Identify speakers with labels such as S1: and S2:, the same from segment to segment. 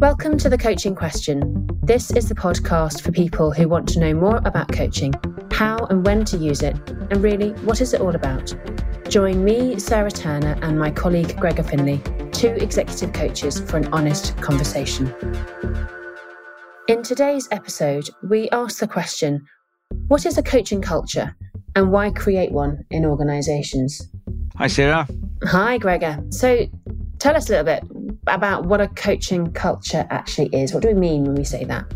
S1: Welcome to the Coaching Question. This is the podcast for people who want to know more about coaching, how and when to use it, and really, what is it all about? Join me, Sarah Turner, and my colleague Gregor Finley, two executive coaches, for an honest conversation. In today's episode, we ask the question What is a coaching culture, and why create one in organisations?
S2: Hi, Sarah.
S1: Hi, Gregor. So, tell us a little bit about what a coaching culture actually is. What do we mean when we say that?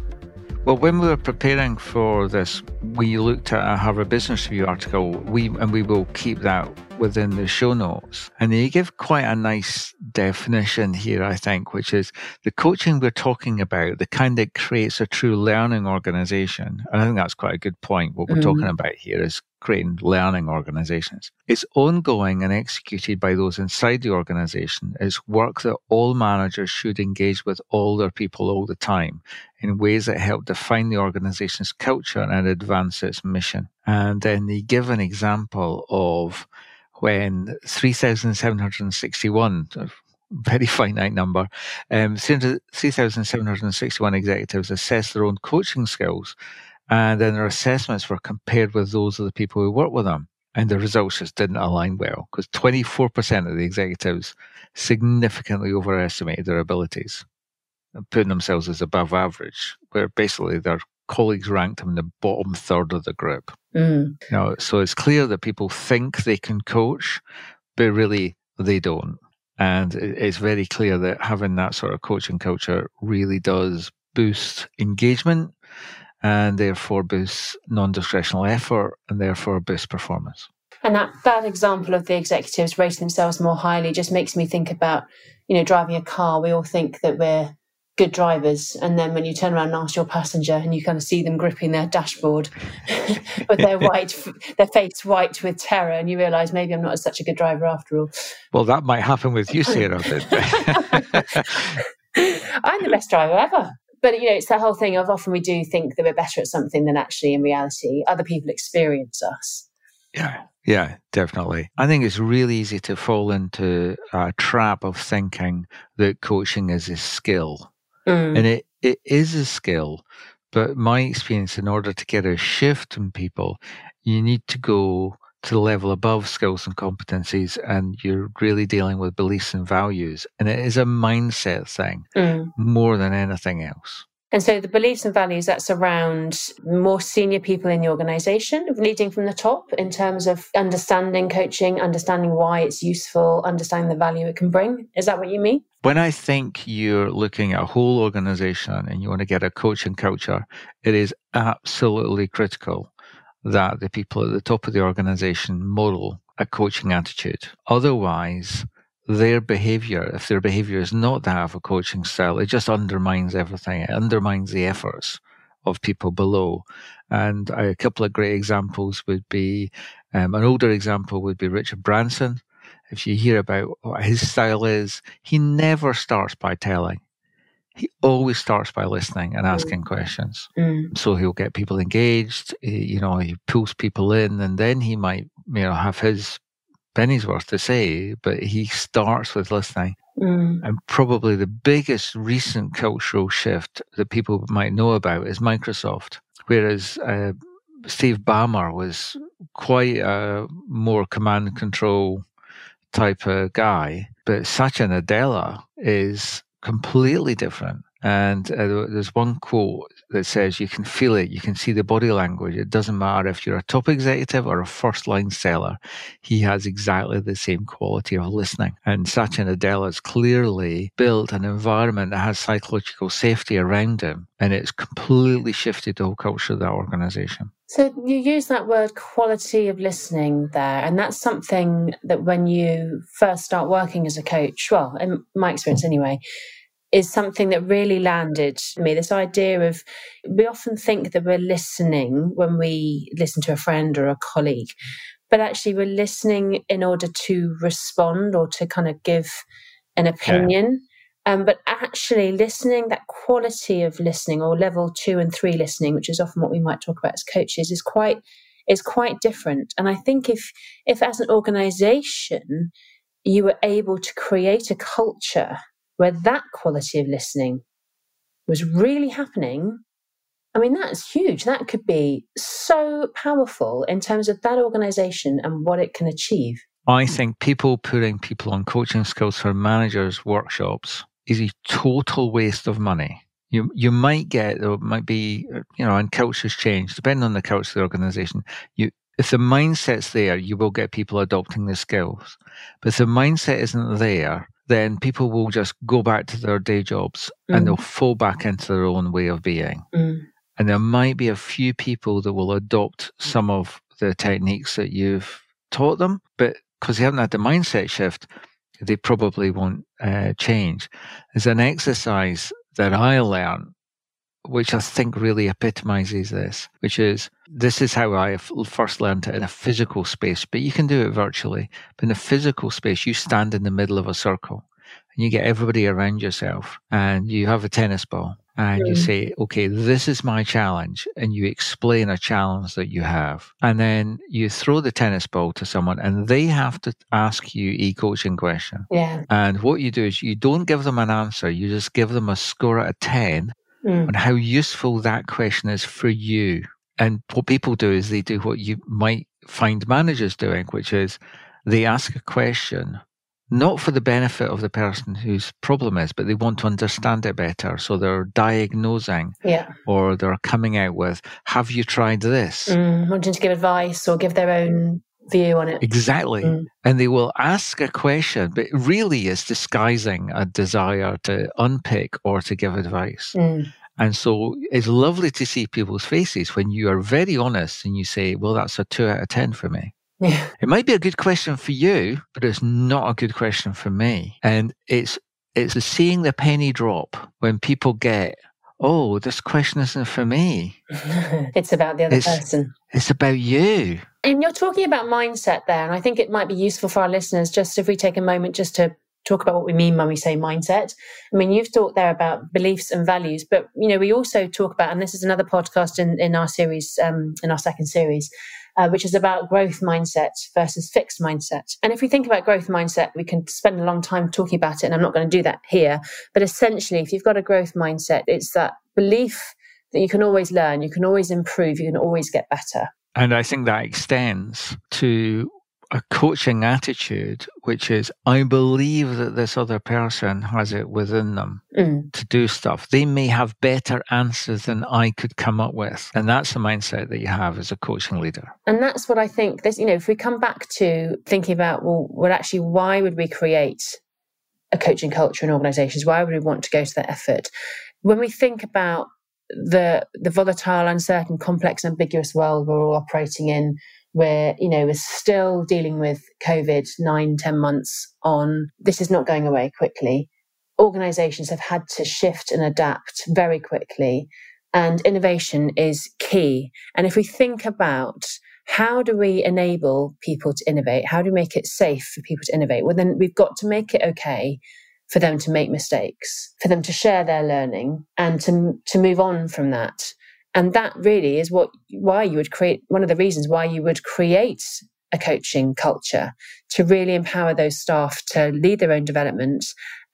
S2: Well, when we were preparing for this, we looked at a Harvard Business Review article. We and we will keep that within the show notes. And they give quite a nice definition here, I think, which is the coaching we're talking about, the kind that creates a true learning organization. And I think that's quite a good point. What we're mm. talking about here is creating learning organizations. It's ongoing and executed by those inside the organization. It's work that all managers should engage with all their people all the time in ways that help define the organization's culture and advance its mission. And then they give an example of when 3,761, a very finite number, um, 3,761 executives assess their own coaching skills and then their assessments were compared with those of the people who work with them. And the results just didn't align well because 24% of the executives significantly overestimated their abilities, and putting themselves as above average, where basically their colleagues ranked them in the bottom third of the group. Mm. Know, so it's clear that people think they can coach, but really they don't. And it's very clear that having that sort of coaching culture really does boost engagement and therefore boosts non-discretional effort and therefore boosts performance.
S1: And that, that example of the executives rating themselves more highly just makes me think about, you know, driving a car. We all think that we're good drivers. And then when you turn around and ask your passenger and you kind of see them gripping their dashboard with their white, their face white with terror, and you realize maybe I'm not such a good driver after all.
S2: Well, that might happen with you, Sarah.
S1: I'm the best driver ever but you know it's that whole thing of often we do think that we're better at something than actually in reality. Other people experience us.
S2: Yeah. Yeah definitely. I think it's really easy to fall into a trap of thinking that coaching is a skill. Mm. and it, it is a skill but my experience in order to get a shift in people you need to go to the level above skills and competencies and you're really dealing with beliefs and values and it is a mindset thing mm. more than anything else.
S1: And so the beliefs and values that's around more senior people in the organization leading from the top in terms of understanding coaching understanding why it's useful understanding the value it can bring. Is that what you mean?
S2: When I think you're looking at a whole organization and you want to get a coaching culture, it is absolutely critical that the people at the top of the organization model a coaching attitude. Otherwise, their behavior, if their behavior is not to have a coaching style, it just undermines everything. It undermines the efforts of people below. And a couple of great examples would be um, an older example would be Richard Branson. If you hear about what his style is, he never starts by telling he always starts by listening and asking mm. questions. Mm. So he'll get people engaged, he, you know, he pulls people in, and then he might, you know, have his penny's worth to say, but he starts with listening. Mm. And probably the biggest recent cultural shift that people might know about is Microsoft. Whereas uh, Steve Ballmer was quite a more command and control type of guy, but Satya Nadella is completely different. And uh, there's one quote that says, You can feel it, you can see the body language. It doesn't matter if you're a top executive or a first line seller, he has exactly the same quality of listening. And Satya Nadella has clearly built an environment that has psychological safety around him, and it's completely shifted the whole culture of that organization.
S1: So you use that word quality of listening there, and that's something that when you first start working as a coach, well, in my experience anyway, is something that really landed me. This idea of we often think that we're listening when we listen to a friend or a colleague, but actually we're listening in order to respond or to kind of give an opinion. Yeah. Um, but actually, listening, that quality of listening, or level two and three listening, which is often what we might talk about as coaches, is quite is quite different. And I think if if as an organization you were able to create a culture where that quality of listening was really happening, I mean, that's huge. That could be so powerful in terms of that organization and what it can achieve.
S2: I think people putting people on coaching skills for managers workshops is a total waste of money. You you might get there might be you know and cultures change depending on the culture of the organization. You if the mindset's there, you will get people adopting the skills. But if the mindset isn't there, then people will just go back to their day jobs mm. and they'll fall back into their own way of being. Mm. And there might be a few people that will adopt some of the techniques that you've taught them, but because they haven't had the mindset shift, they probably won't uh, change. There's an exercise that I learned, which I think really epitomizes this, which is this is how I first learned it in a physical space, but you can do it virtually. But in a physical space, you stand in the middle of a circle and you get everybody around yourself and you have a tennis ball and mm. you say, okay, this is my challenge. And you explain a challenge that you have. And then you throw the tennis ball to someone and they have to ask you a coaching question.
S1: Yeah.
S2: And what you do is you don't give them an answer, you just give them a score out of 10 mm. on how useful that question is for you. And what people do is they do what you might find managers doing, which is they ask a question not for the benefit of the person whose problem is, but they want to understand it better. So they're diagnosing
S1: yeah.
S2: or they're coming out with, have you tried this?
S1: Mm, wanting to give advice or give their own view on it.
S2: Exactly. Mm. And they will ask a question, but really is disguising a desire to unpick or to give advice.
S1: Mm.
S2: And so it's lovely to see people's faces when you are very honest and you say, well, that's a two out of 10 for me.
S1: Yeah.
S2: It might be a good question for you, but it's not a good question for me. And it's it's seeing the penny drop when people get, oh, this question isn't for me.
S1: it's about the other
S2: it's,
S1: person.
S2: It's about you.
S1: And you're talking about mindset there, and I think it might be useful for our listeners just if we take a moment just to talk about what we mean when we say mindset. I mean, you've talked there about beliefs and values, but you know, we also talk about, and this is another podcast in, in our series, um, in our second series, uh, which is about growth mindset versus fixed mindset. And if we think about growth mindset, we can spend a long time talking about it, and I'm not going to do that here. But essentially, if you've got a growth mindset, it's that belief that you can always learn, you can always improve, you can always get better.
S2: And I think that extends to a coaching attitude, which is, I believe that this other person has it within them
S1: mm.
S2: to do stuff. They may have better answers than I could come up with. And that's the mindset that you have as a coaching leader.
S1: And that's what I think this, you know, if we come back to thinking about, well, well, actually, why would we create a coaching culture in organizations? Why would we want to go to that effort? When we think about the the volatile, uncertain, complex, ambiguous world we're all operating in, where you know we're still dealing with covid nine ten months on. This is not going away quickly. Organizations have had to shift and adapt very quickly and innovation is key. And if we think about how do we enable people to innovate how do we make it safe for people to innovate well then we've got to make it okay for them to make mistakes for them to share their learning and to to move on from that and that really is what why you would create one of the reasons why you would create a coaching culture to really empower those staff to lead their own development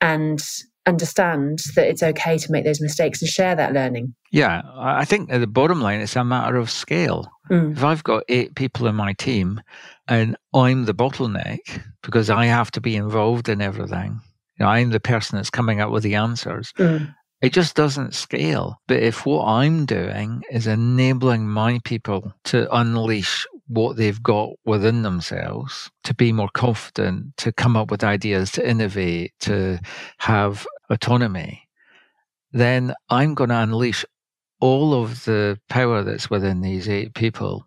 S1: and understand that it's okay to make those mistakes and share that learning.
S2: Yeah, I think the bottom line is a matter of scale.
S1: Mm.
S2: If I've got eight people in my team and I'm the bottleneck because I have to be involved in everything, you know, I'm the person that's coming up with the answers.
S1: Mm.
S2: It just doesn't scale. But if what I'm doing is enabling my people to unleash what they've got within themselves, to be more confident, to come up with ideas, to innovate, to have autonomy, then I'm going to unleash all of the power that's within these eight people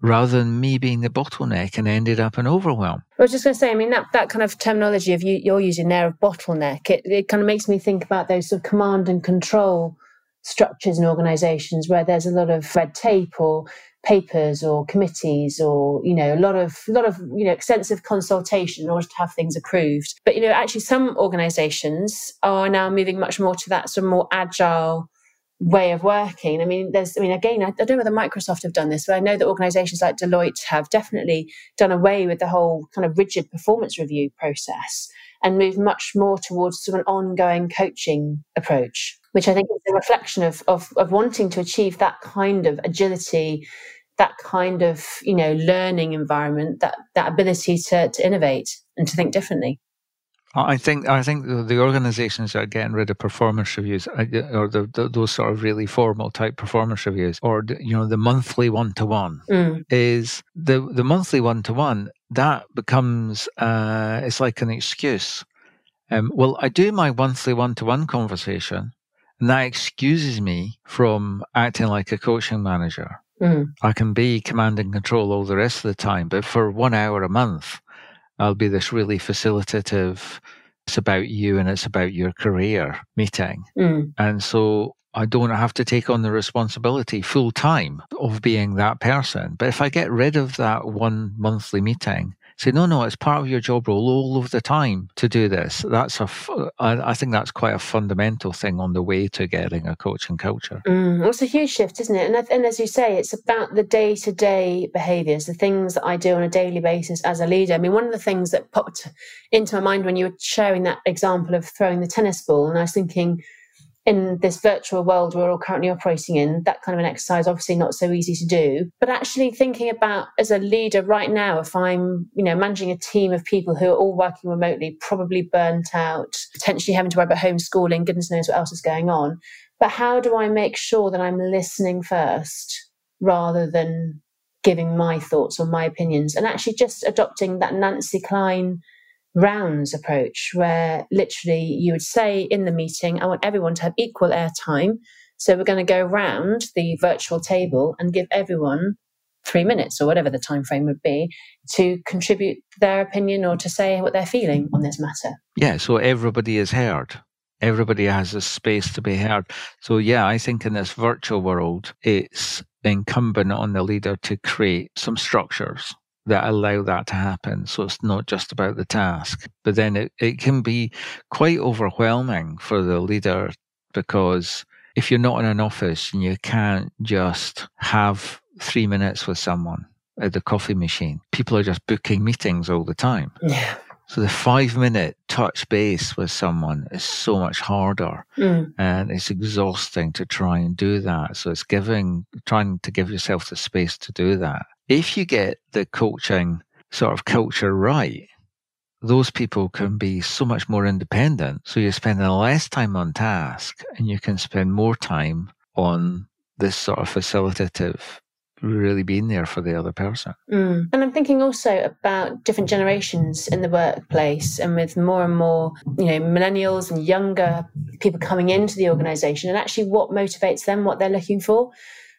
S2: rather than me being the bottleneck and ended up in overwhelm.
S1: I was just going to say, I mean, that, that kind of terminology of you, you're using there of bottleneck, it, it kind of makes me think about those sort of command and control structures and organizations where there's a lot of red tape or papers or committees or you know a lot of a lot of you know extensive consultation in order to have things approved but you know actually some organizations are now moving much more to that sort of more agile way of working. I mean, there's, I mean, again, I, don't know whether Microsoft have done this, but I know that organizations like Deloitte have definitely done away with the whole kind of rigid performance review process and moved much more towards sort of an ongoing coaching approach. which I think is a reflection of, of, of wanting to achieve that kind of agility, that kind of you know learning environment, that that ability to, to innovate and to think differently.
S2: I think I think the organisations that are getting rid of performance reviews, or the, the, those sort of really formal type performance reviews, or the, you know the monthly one to one, is the the monthly one to one that becomes uh, it's like an excuse. Um, well, I do my monthly one to one conversation, and that excuses me from acting like a coaching manager.
S1: Mm.
S2: I can be command and control all the rest of the time, but for one hour a month, I'll be this really facilitative, it's about you and it's about your career meeting.
S1: Mm.
S2: And so I don't have to take on the responsibility full time of being that person. But if I get rid of that one monthly meeting, say, no, no, it's part of your job role all of the time to do this. That's a, I think that's quite a fundamental thing on the way to getting a coaching culture.
S1: Mm, well, it's a huge shift, isn't it? And, and as you say, it's about the day to day behaviors, the things that I do on a daily basis as a leader. I mean, one of the things that popped into my mind when you were sharing that example of throwing the tennis ball, and I was thinking, in this virtual world we're all currently operating in, that kind of an exercise obviously not so easy to do. But actually thinking about as a leader right now, if I'm, you know, managing a team of people who are all working remotely, probably burnt out, potentially having to worry about homeschooling, goodness knows what else is going on. But how do I make sure that I'm listening first rather than giving my thoughts or my opinions and actually just adopting that Nancy Kline rounds approach where literally you would say in the meeting, I want everyone to have equal airtime. So we're going to go round the virtual table and give everyone three minutes or whatever the time frame would be to contribute their opinion or to say what they're feeling on this matter.
S2: Yeah, so everybody is heard. Everybody has a space to be heard. So yeah, I think in this virtual world, it's incumbent on the leader to create some structures that allow that to happen. So it's not just about the task. But then it, it can be quite overwhelming for the leader because if you're not in an office and you can't just have three minutes with someone at the coffee machine, people are just booking meetings all the time.
S1: Yeah.
S2: So the five minute touch base with someone is so much harder
S1: Mm.
S2: and it's exhausting to try and do that. So it's giving, trying to give yourself the space to do that if you get the coaching sort of culture right, those people can be so much more independent. So you're spending less time on task and you can spend more time on this sort of facilitative, really being there for the other person.
S1: Mm. And I'm thinking also about different generations in the workplace and with more and more, you know, millennials and younger people coming into the organization and actually what motivates them, what they're looking for.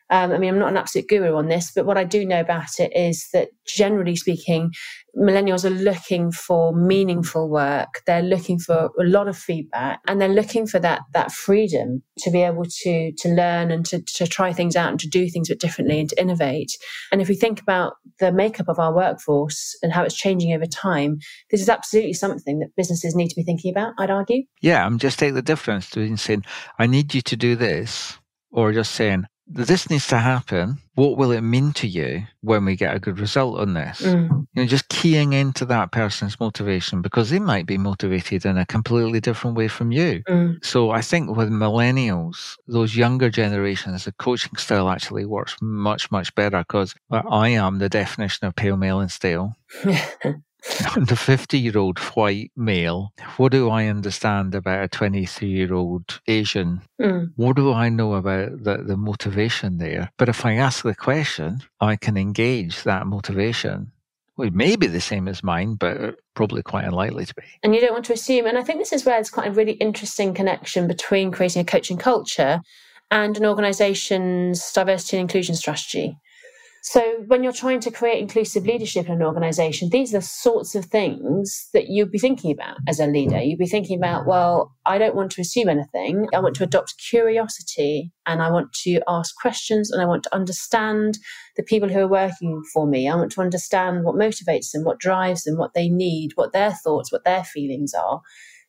S1: Um, I mean, I'm not an absolute guru on this, but what I do know about it is that generally speaking, millennials are looking for meaningful work. They're looking for a lot of feedback and they're looking for that, that freedom to be able to, to learn and to, to try things out and to do things differently and to innovate. And if we think about the makeup of our workforce and how it's changing over time, this is absolutely something that businesses need to be thinking about, I'd argue.
S2: Yeah, I'm just take the difference between saying, I need you to do this, or just saying, this needs to happen. What will it mean to you when we get a good result on this?
S1: Mm.
S2: You know, just keying into that person's motivation because they might be motivated in a completely different way from you.
S1: Mm.
S2: So I think with millennials, those younger generations, the coaching style actually works much, much better because I am the definition of pale, male, and stale. The 50 year old white male. What do I understand about a 23 year old Asian?
S1: Mm.
S2: What do I know about the, the motivation there? But if I ask the question, I can engage that motivation. Well, it may be the same as mine, but probably quite unlikely to be.
S1: And you don't want to assume. And I think this is where it's quite a really interesting connection between creating a coaching culture and an organization's diversity and inclusion strategy. So, when you're trying to create inclusive leadership in an organization, these are the sorts of things that you'd be thinking about as a leader. You'd be thinking about, well, I don't want to assume anything. I want to adopt curiosity and I want to ask questions and I want to understand the people who are working for me. I want to understand what motivates them, what drives them, what they need, what their thoughts, what their feelings are.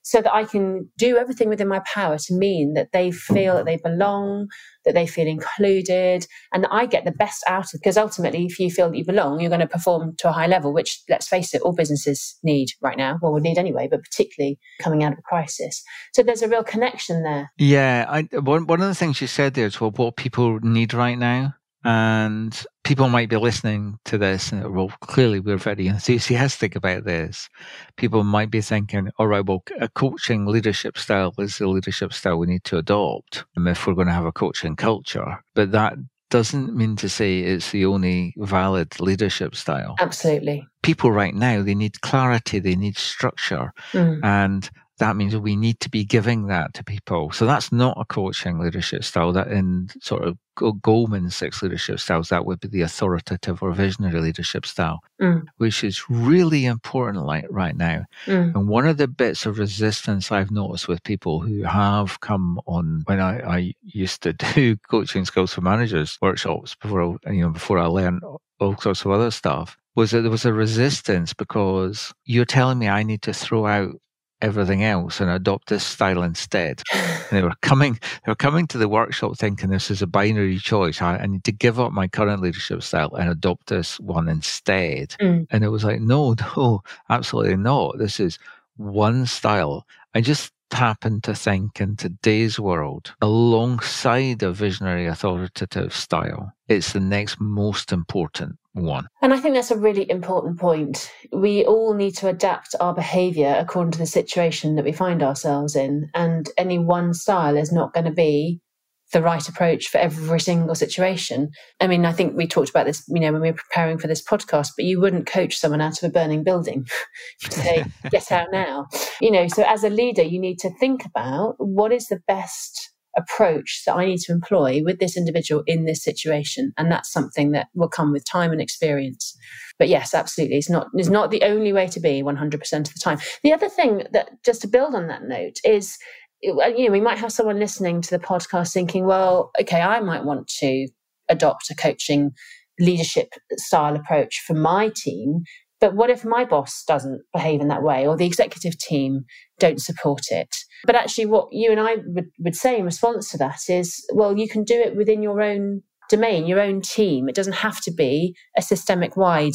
S1: So that I can do everything within my power to mean that they feel that they belong, that they feel included, and that I get the best out of. Because ultimately, if you feel that you belong, you're going to perform to a high level, which, let's face it, all businesses need right now. Well, we need anyway, but particularly coming out of a crisis. So there's a real connection there.
S2: Yeah, I, one one of the things you said there is well, what people need right now and people might be listening to this and well clearly we're very enthusiastic about this. People might be thinking all right well a coaching leadership style is the leadership style we need to adopt and if we're going to have a coaching culture. But that doesn't mean to say it's the only valid leadership style.
S1: Absolutely.
S2: People right now they need clarity they need structure. Mm. and that means we need to be giving that to people. So that's not a coaching leadership style. That in sort of Goleman six leadership styles, that would be the authoritative or visionary leadership style, mm. which is really important like right now. Mm. And one of the bits of resistance I've noticed with people who have come on when I, I used to do coaching skills for managers workshops before I, you know before I learned all sorts of other stuff was that there was a resistance because you're telling me I need to throw out everything else and adopt this style instead. and they were coming, they were coming to the workshop thinking this is a binary choice. I, I need to give up my current leadership style and adopt this one instead. Mm. And it was like, no, no, absolutely not. This is one style. I just happen to think in today's world, alongside a visionary authoritative style, it's the next most important one.
S1: And I think that's a really important point. We all need to adapt our behavior according to the situation that we find ourselves in. And any one style is not going to be the right approach for every single situation. I mean, I think we talked about this, you know, when we were preparing for this podcast, but you wouldn't coach someone out of a burning building. You'd say, get out now. You know, so as a leader, you need to think about what is the best approach that I need to employ with this individual in this situation. And that's something that will come with time and experience. But yes, absolutely. It's not, it's not the only way to be 100% of the time. The other thing that, just to build on that note, is you know, we might have someone listening to the podcast thinking, well, okay, I might want to adopt a coaching leadership style approach for my team. But what if my boss doesn't behave in that way or the executive team don't support it? But actually, what you and I would, would say in response to that is, well, you can do it within your own domain, your own team. It doesn't have to be a systemic wide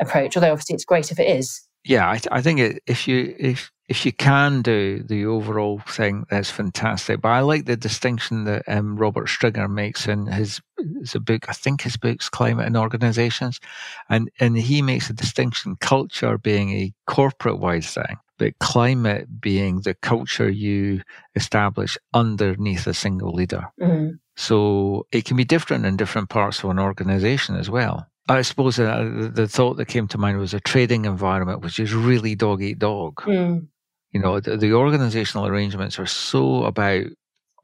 S1: approach, although obviously it's great if it is.
S2: Yeah, I, I think it, if you if if you can do the overall thing, that's fantastic. But I like the distinction that um, Robert Stringer makes in his, his book. I think his book's Climate and Organizations, and and he makes a distinction: culture being a corporate-wide thing, but climate being the culture you establish underneath a single leader. Mm-hmm. So it can be different in different parts of an organization as well. I suppose uh, the thought that came to mind was a trading environment, which is really dog eat dog. Mm. You know, the, the, organizational arrangements are so about,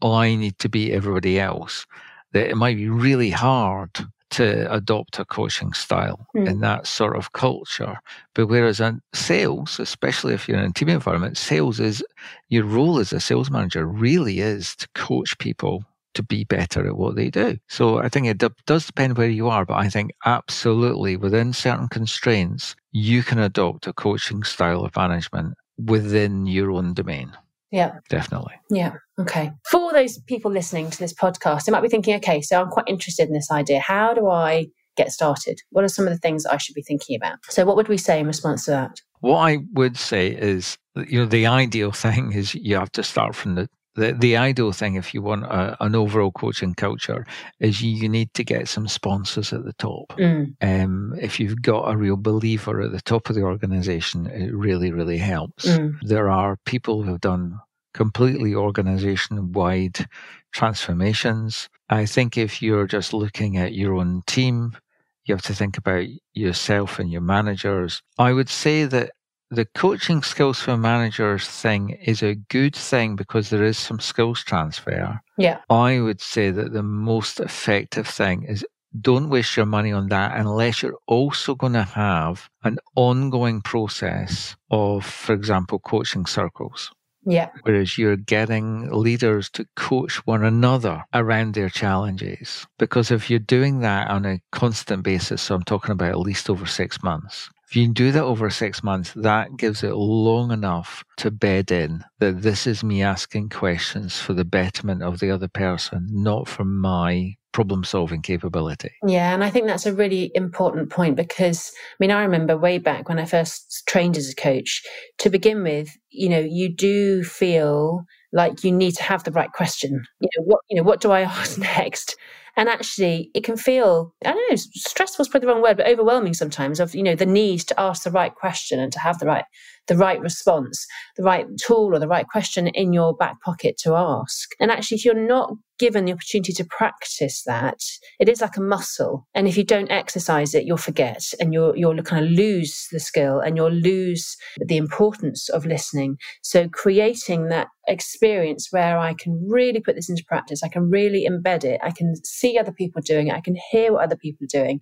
S2: oh, I need to beat everybody else, that it might be really hard to adopt a coaching style mm. in that sort of culture. But whereas in sales, especially if you're in a team environment, sales is your role as a sales manager really is to coach people to be better at what they do. So I think it d- does depend where you are, but I think absolutely within certain constraints, you can adopt a coaching style of management within your own domain.
S1: Yeah.
S2: Definitely.
S1: Yeah. Okay. For those people listening to this podcast, they might be thinking, okay, so I'm quite interested in this idea. How do I get started? What are some of the things I should be thinking about? So, what would we say in response to that?
S2: What I would say is, you know, the ideal thing is you have to start from the the, the ideal thing if you want a, an overall coaching culture is you, you, need to get some sponsors at the top mm. um, if you've got a real believer at the top of the organization it really really helps mm. there are people who have done completely organization wide transformations i think if you're just looking at your own team you have to think about yourself and your managers i would say that the coaching skills for managers thing is a good thing because there is some skills transfer.
S1: Yeah.
S2: I would say that the most effective thing is don't waste your money on that unless you're also going to have an ongoing process of, for example, coaching circles.
S1: Yeah.
S2: Whereas you're getting leaders to coach one another around their challenges. Because if you're doing that on a constant basis, so I'm talking about at least over six months, if you do that over six months, that gives it long enough to bed in that this is me asking questions for the betterment of the other person, not for my problem solving capability.
S1: Yeah, and I think that's a really important point because I mean I remember way back when I first trained as a coach to begin with, you know, you do feel like you need to have the right question. You know, what you know, what do I ask next? And actually, it can feel, I don't know, stressful is probably the wrong word, but overwhelming sometimes of, you know, the need to ask the right question and to have the right, the right response, the right tool or the right question in your back pocket to ask. And actually, if you're not given the opportunity to practice that, it is like a muscle. And if you don't exercise it, you'll forget and you'll, you'll kind of lose the skill and you'll lose the importance of listening. So creating that experience where I can really put this into practice, I can really embed it, I can see other people doing it, I can hear what other people are doing,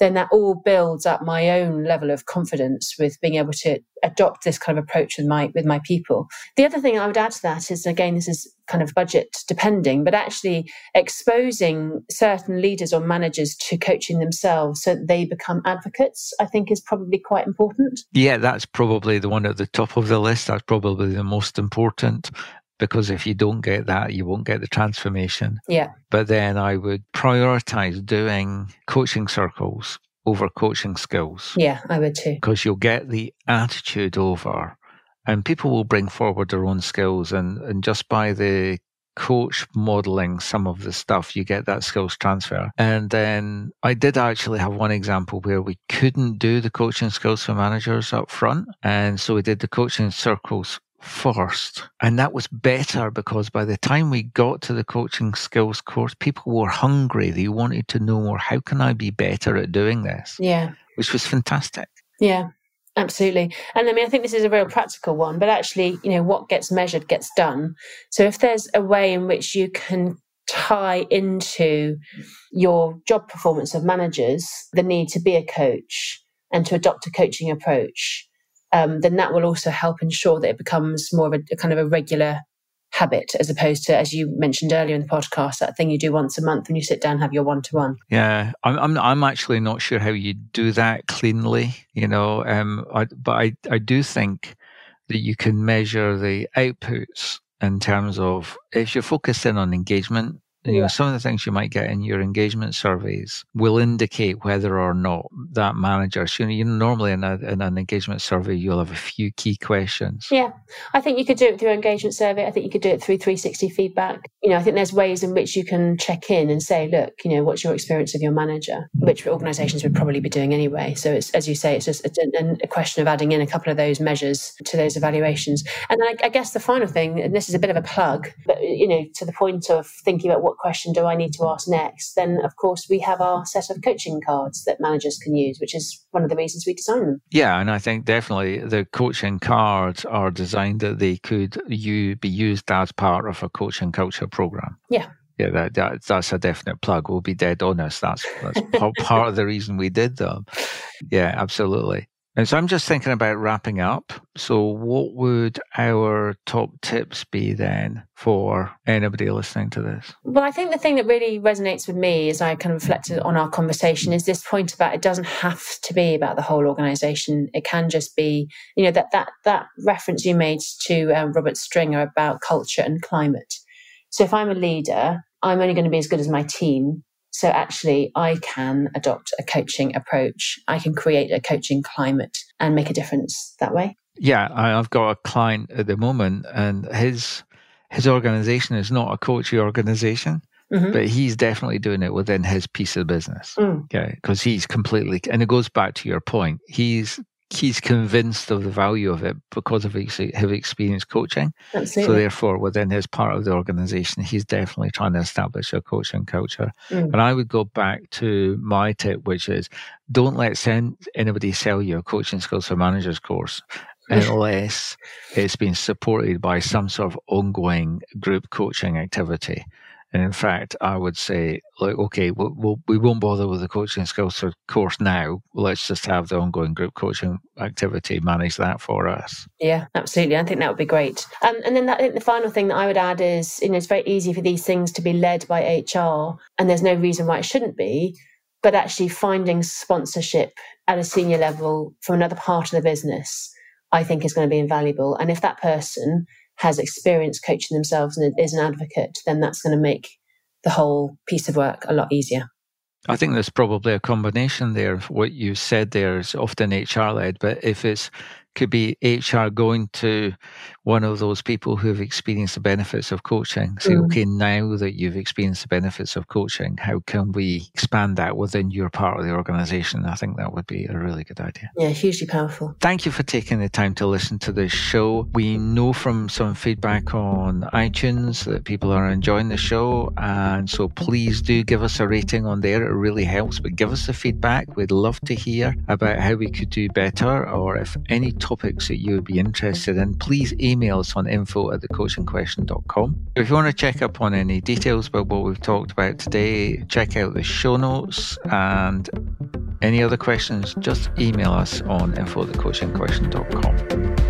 S1: then that all builds up my own level of confidence with being able to adopt this kind of approach with my with my people. The other thing I would add to that is again this is kind of budget depending, but actually exposing certain leaders or managers to coaching themselves so that they become advocates, I think is probably quite important.
S2: Yeah, that's probably the one at the top of the list. That's probably the most important because if you don't get that, you won't get the transformation.
S1: Yeah.
S2: But then I would prioritize doing coaching circles over coaching skills.
S1: Yeah, I would too.
S2: Because you'll get the attitude over and people will bring forward their own skills and, and just by the coach modeling some of the stuff, you get that skills transfer. And then I did actually have one example where we couldn't do the coaching skills for managers up front. And so we did the coaching circles first. And that was better because by the time we got to the coaching skills course, people were hungry. They wanted to know more. How can I be better at doing this?
S1: Yeah.
S2: Which was fantastic.
S1: Yeah. Absolutely. And I mean, I think this is a real practical one, but actually, you know, what gets measured gets done. So if there's a way in which you can tie into your job performance of managers the need to be a coach and to adopt a coaching approach, um, then that will also help ensure that it becomes more of a, a, kind of a regular habit as opposed to, as you mentioned earlier in the podcast, that thing you do once a month when you sit down and have your one to one.
S2: Yeah, I'm, I'm, I'm actually not sure how you do that cleanly, you know, um, I, but I, I do think that you can measure the outputs in terms of if you're focused in on engagement you know, some of the things you might get in your engagement surveys will indicate whether or not that manager. So, you know, normally in, a, in an engagement survey, you'll have a few key questions.
S1: Yeah, I think you could do it through engagement survey. I think you could do it through 360 feedback. You know, I think there's ways in which you can check in and say, look, you know, what's your experience of your manager, which organisations would probably be doing anyway. So it's as you say, it's just a, a question of adding in a couple of those measures to those evaluations. And I, I guess the final thing, and this is a bit of a plug, but you know, to the point of thinking about what what question do I need to ask next, then of course we have our set of coaching cards that managers can use, which is one of the reasons we design them.
S2: Yeah, and I think definitely the coaching cards are designed that they could you be used as part of a coaching culture program.
S1: Yeah.
S2: Yeah, that, that, that's a definite plug. We'll be dead honest. That's that's part, part of the reason we did them. Yeah, absolutely. And so I'm just thinking about wrapping up. So, what would our top tips be then for anybody listening to this?
S1: Well, I think the thing that really resonates with me as I kind of reflected on our conversation is this point about it doesn't have to be about the whole organization. It can just be, you know, that that that reference you made to um, Robert Stringer about culture and climate. So, if I'm a leader, I'm only going to be as good as my team. So actually, I can adopt a coaching approach. I can create a coaching climate and make a difference that way.
S2: Yeah, I've got a client at the moment, and his his organization is not a coaching organization. Mm-hmm. But he's definitely doing it within his piece of business. Mm. Okay. Because he's completely, and it goes back to your point. He's he's convinced of the value of it because of his, his experience coaching.
S1: Absolutely.
S2: So therefore, within his part of the organization, he's definitely trying to establish a coaching culture. Mm. And I would go back to my tip, which is don't let send anybody sell you a coaching skills for managers course unless it's been supported by some sort of ongoing group coaching activity. In fact, I would say, like, okay, we'll, we'll, we will not bother with the coaching skills course now. Let's just have the ongoing group coaching activity manage that for us.
S1: Yeah, absolutely. I think that would be great. Um, and then that, I think the final thing that I would add is, you know, it's very easy for these things to be led by HR, and there's no reason why it shouldn't be. But actually, finding sponsorship at a senior level from another part of the business, I think, is going to be invaluable. And if that person has experience coaching themselves and is an advocate, then that's going to make the whole piece of work a lot easier.
S2: I think there's probably a combination there. What you said there is often HR led, but if it's could be HR going to one of those people who have experienced the benefits of coaching. Say, mm. okay, now that you've experienced the benefits of coaching, how can we expand that within your part of the organization? I think that would be a really good idea.
S1: Yeah, hugely powerful.
S2: Thank you for taking the time to listen to this show. We know from some feedback on iTunes that people are enjoying the show. And so please do give us a rating on there. It really helps. But give us the feedback. We'd love to hear about how we could do better or if any topics that you would be interested in, please email us on info at thecoachingquestion.com. If you want to check up on any details about what we've talked about today, check out the show notes and any other questions, just email us on info at thecoachingquestion.com.